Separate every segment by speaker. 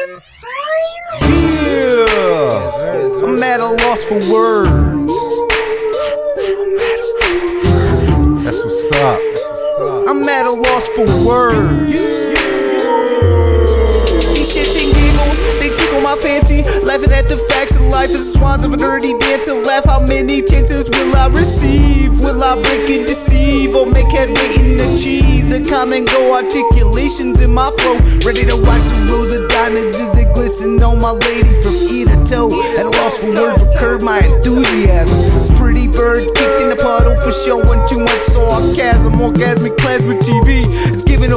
Speaker 1: Yeah, I'm at a loss for words. I'm at a loss for words.
Speaker 2: That's what's up. That's what's up.
Speaker 1: I'm at a loss for words. These shits my fancy. Laughing at the facts of life as swans of a dirty dance. And laugh, how many chances will I receive? Will I break and deceive or make headway and achieve? The come and go articulations in my flow. Ready to watch the rows of diamonds as they glisten on my lady from ear to toe. At a loss for words, will curb my enthusiasm. This pretty bird kicked in the puddle for showing too much sarcasm. Orgasmic plasma TV.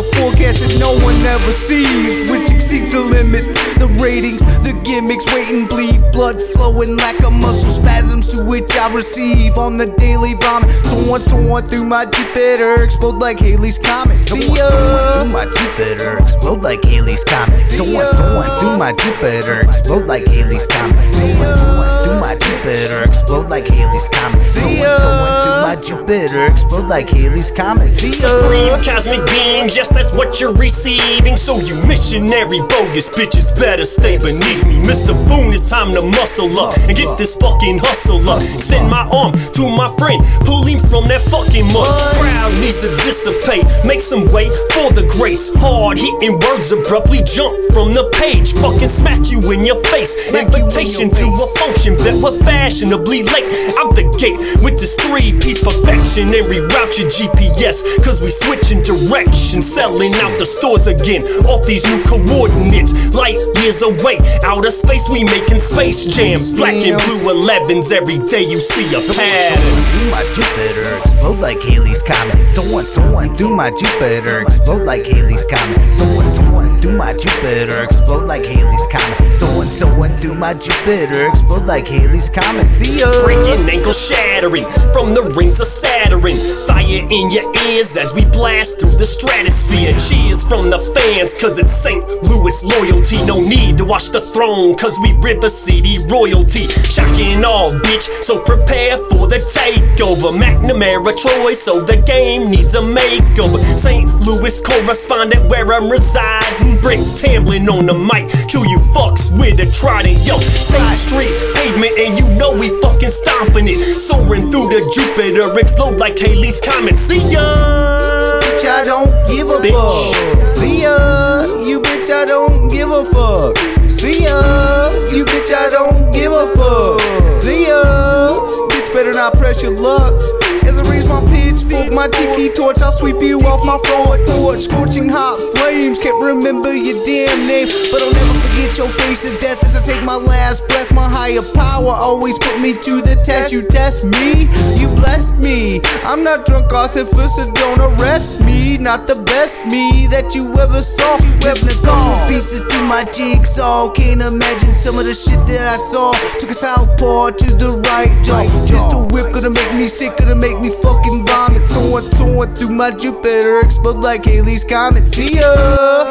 Speaker 1: It's forecast that no one ever sees, which exceeds the limits, the ratings, the gimmicks, wait and bleed, blood flowing like a muscle spasms to which I receive on the daily vomit. Someone, someone through my Jupiter explode like Halley's comet. See ya.
Speaker 2: someone through my Jupiter explode like Halley's comet. Someone, someone through my Jupiter explode like Halley's comet. Someone, someone through my Jupiter explode like Halley's comet. Someone, someone through my Jupiter explode like Halley's comet. Ya.
Speaker 3: Supreme cosmic beams, yes, that's what you're receiving. So you missionary bogus bitches better stay beneath me. Mr. Boone, it's time to muscle up and get this fucking hustle up. Send my arm to my friend, pull him from that fucking mud. Crowd needs to dissipate, make some way for the greats. Hard hitting words abruptly jump from the page, fucking smack you in your face.
Speaker 1: You
Speaker 3: Invitation to a function that we're fashionably late out the gate with this three piece perfection and reroute your GPS. Cause we switching direction, selling out the stores again off these new coordinates. Light years away, outer space, we making space jams. Black and blue 11s every day you see a pattern.
Speaker 2: Through my Jupiter explode like Halley's comet. Someone, someone through my Jupiter explode like Halley's comet. Someone, someone through my Jupiter explode like Halley's comet. Someone, someone through my Jupiter explode like Halley's comet. See ya.
Speaker 3: Breaking ankle shattering from the rings of Saturn. Fire in your ears as we blast through the stratosphere. Cheers from the fans, cause it's St. Louis loyalty. No need to watch the throne, cause we River City royalty. Shocking all, bitch, so prepare for the takeover. McNamara Troy, so the game needs a makeover. St. Louis correspondent where I'm residing. Brick Tamblin on the mic, kill you fucks with a trident. Yo, State Street pavement, and you know we fucking stomping it. Soaring through the Jupiter, explode like Halley's Comet. See ya!
Speaker 1: bitch, I don't give a
Speaker 3: Bitch.
Speaker 1: fuck. See ya, you bitch, I don't give a fuck. See ya, you bitch, I don't give a fuck. See ya, bitch, better not press your luck. My tiki torch, I'll sweep you off my front porch. Scorching hot flames, can't remember your damn name, but I'll never forget your face to death as I take my last breath. My higher power always put me to the test. You test me, you blessed me. I'm not drunk off so don't arrest me. Not the best me that you ever saw. Pieces to my jigsaw. Can't imagine some of the shit that I saw. Took a southpaw to the right jaw. Pistol whip gonna make me sick, gonna make me fucking vomit. Someone, someone through my Jupiter explode like Halley's comet. See ya.